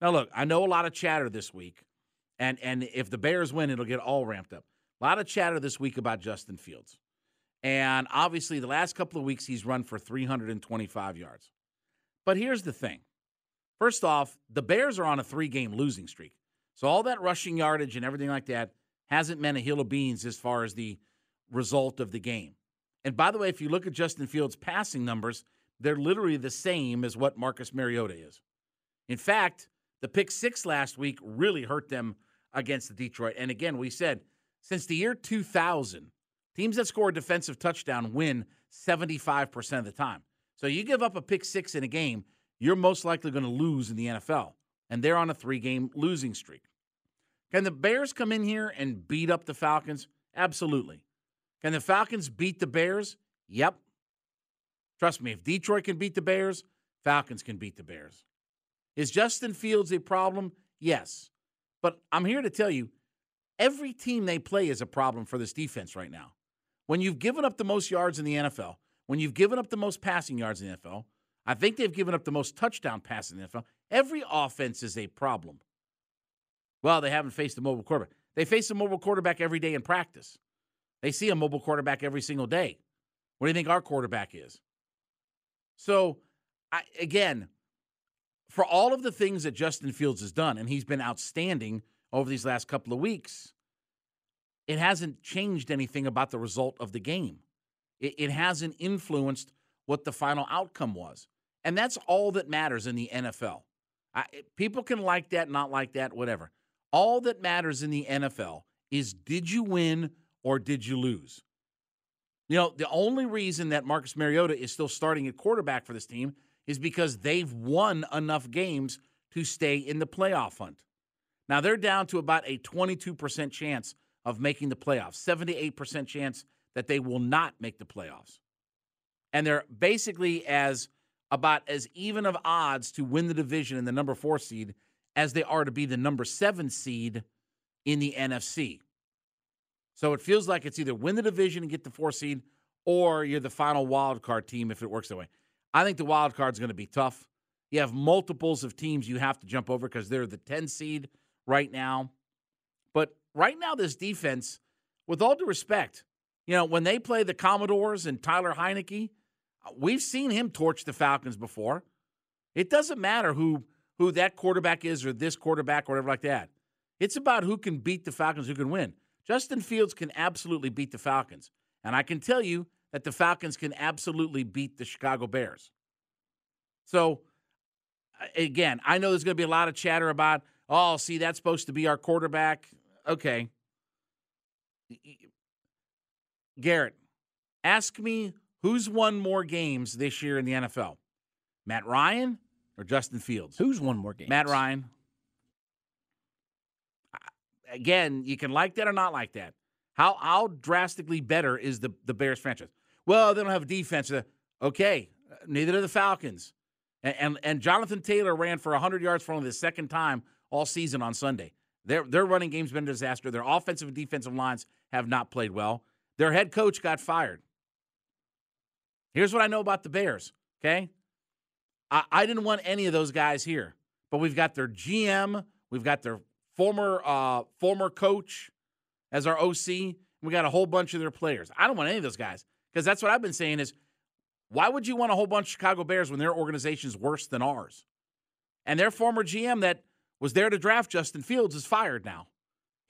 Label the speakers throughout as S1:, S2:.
S1: Now look, I know a lot of chatter this week. And and if the Bears win, it'll get all ramped up. A lot of chatter this week about Justin Fields. And obviously, the last couple of weeks, he's run for 325 yards. But here's the thing first off, the Bears are on a three game losing streak. So all that rushing yardage and everything like that hasn't meant a hill of beans as far as the result of the game. And by the way, if you look at Justin Fields' passing numbers, they're literally the same as what Marcus Mariota is. In fact, the pick six last week really hurt them against the Detroit. And again, we said since the year 2000, Teams that score a defensive touchdown win 75% of the time. So you give up a pick six in a game, you're most likely going to lose in the NFL. And they're on a three game losing streak. Can the Bears come in here and beat up the Falcons? Absolutely. Can the Falcons beat the Bears? Yep. Trust me, if Detroit can beat the Bears, Falcons can beat the Bears. Is Justin Fields a problem? Yes. But I'm here to tell you every team they play is a problem for this defense right now. When you've given up the most yards in the NFL, when you've given up the most passing yards in the NFL, I think they've given up the most touchdown passes in the NFL. Every offense is a problem. Well, they haven't faced a mobile quarterback. They face a mobile quarterback every day in practice. They see a mobile quarterback every single day. What do you think our quarterback is? So, I, again, for all of the things that Justin Fields has done, and he's been outstanding over these last couple of weeks, it hasn't changed anything about the result of the game. It, it hasn't influenced what the final outcome was. And that's all that matters in the NFL. I, people can like that, not like that, whatever. All that matters in the NFL is did you win or did you lose? You know, the only reason that Marcus Mariota is still starting at quarterback for this team is because they've won enough games to stay in the playoff hunt. Now they're down to about a 22% chance of making the playoffs, 78% chance that they will not make the playoffs. And they're basically as about as even of odds to win the division in the number four seed as they are to be the number seven seed in the NFC. So it feels like it's either win the division and get the four seed, or you're the final wild card team if it works that way. I think the wild card is going to be tough. You have multiples of teams you have to jump over because they're the 10 seed right now. But right now, this defense, with all due respect, you know, when they play the Commanders and Tyler Heinicke, uh, we've seen him torch the Falcons before. It doesn't matter who who that quarterback is or this quarterback or whatever like that. It's about who can beat the Falcons, who can win. Justin Fields can absolutely beat the Falcons. And I can tell you that the Falcons can absolutely beat the Chicago Bears. So, again, I know there's going to be a lot of chatter about, oh, see, that's supposed to be our quarterback okay. Garrett, ask me who's won more games this year in the NFL? Matt Ryan or Justin Fields?
S2: Who's won more games?
S1: Matt Ryan. Again, you can like that or not like that. How how drastically better is the the Bears franchise? Well, they don't have a defense. Okay, neither do the Falcons. And, and, and Jonathan Taylor ran for 100 yards for only the second time all season on Sunday. Their their running game's been a disaster. Their offensive and defensive lines have not played well. Their head coach got fired. Here's what I know about the Bears. Okay, I, I didn't want any of those guys here, but we've got their GM, we've got their former uh, former coach as our OC. We got a whole bunch of their players. I don't want any of those guys because that's what I've been saying is why would you want a whole bunch of Chicago Bears when their organization is worse than ours? And their former GM that was there to draft Justin Fields is fired now.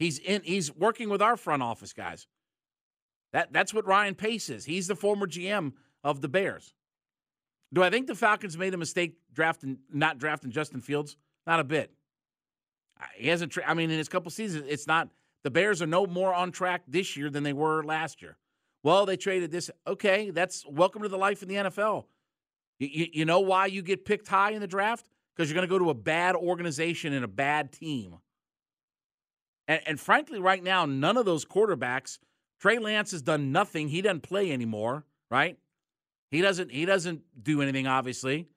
S1: He's in he's working with our front office guys. That that's what Ryan Pace is. He's the former GM of the Bears. Do I think the Falcons made a mistake drafting not drafting Justin Fields? Not a bit. He hasn't. Tra- I mean, in his couple seasons, it's not. The Bears are no more on track this year than they were last year. Well, they traded this. Okay, that's welcome to the life in the NFL. You, you, know why you get picked high in the draft? because you're going to go to a bad organization and a bad team. And, and frankly, right now, none of those quarterbacks. Trey Lance has done nothing. He doesn't play anymore, right? He doesn't. He doesn't do anything. Obviously,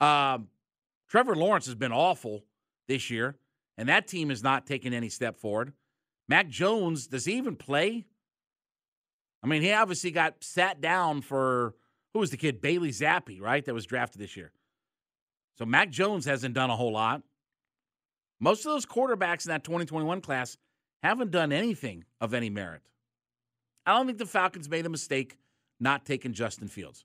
S1: um, Trevor Lawrence has been awful this year, and that team has not taken any step forward. Mac Jones, does he even play? I mean, he obviously got sat down for who was the kid? Bailey Zappe, right? That was drafted this year. So Mac Jones hasn't done a whole lot. Most of those quarterbacks in that 2021 class haven't done anything of any merit. I don't think the Falcons made a mistake not taking Justin Fields.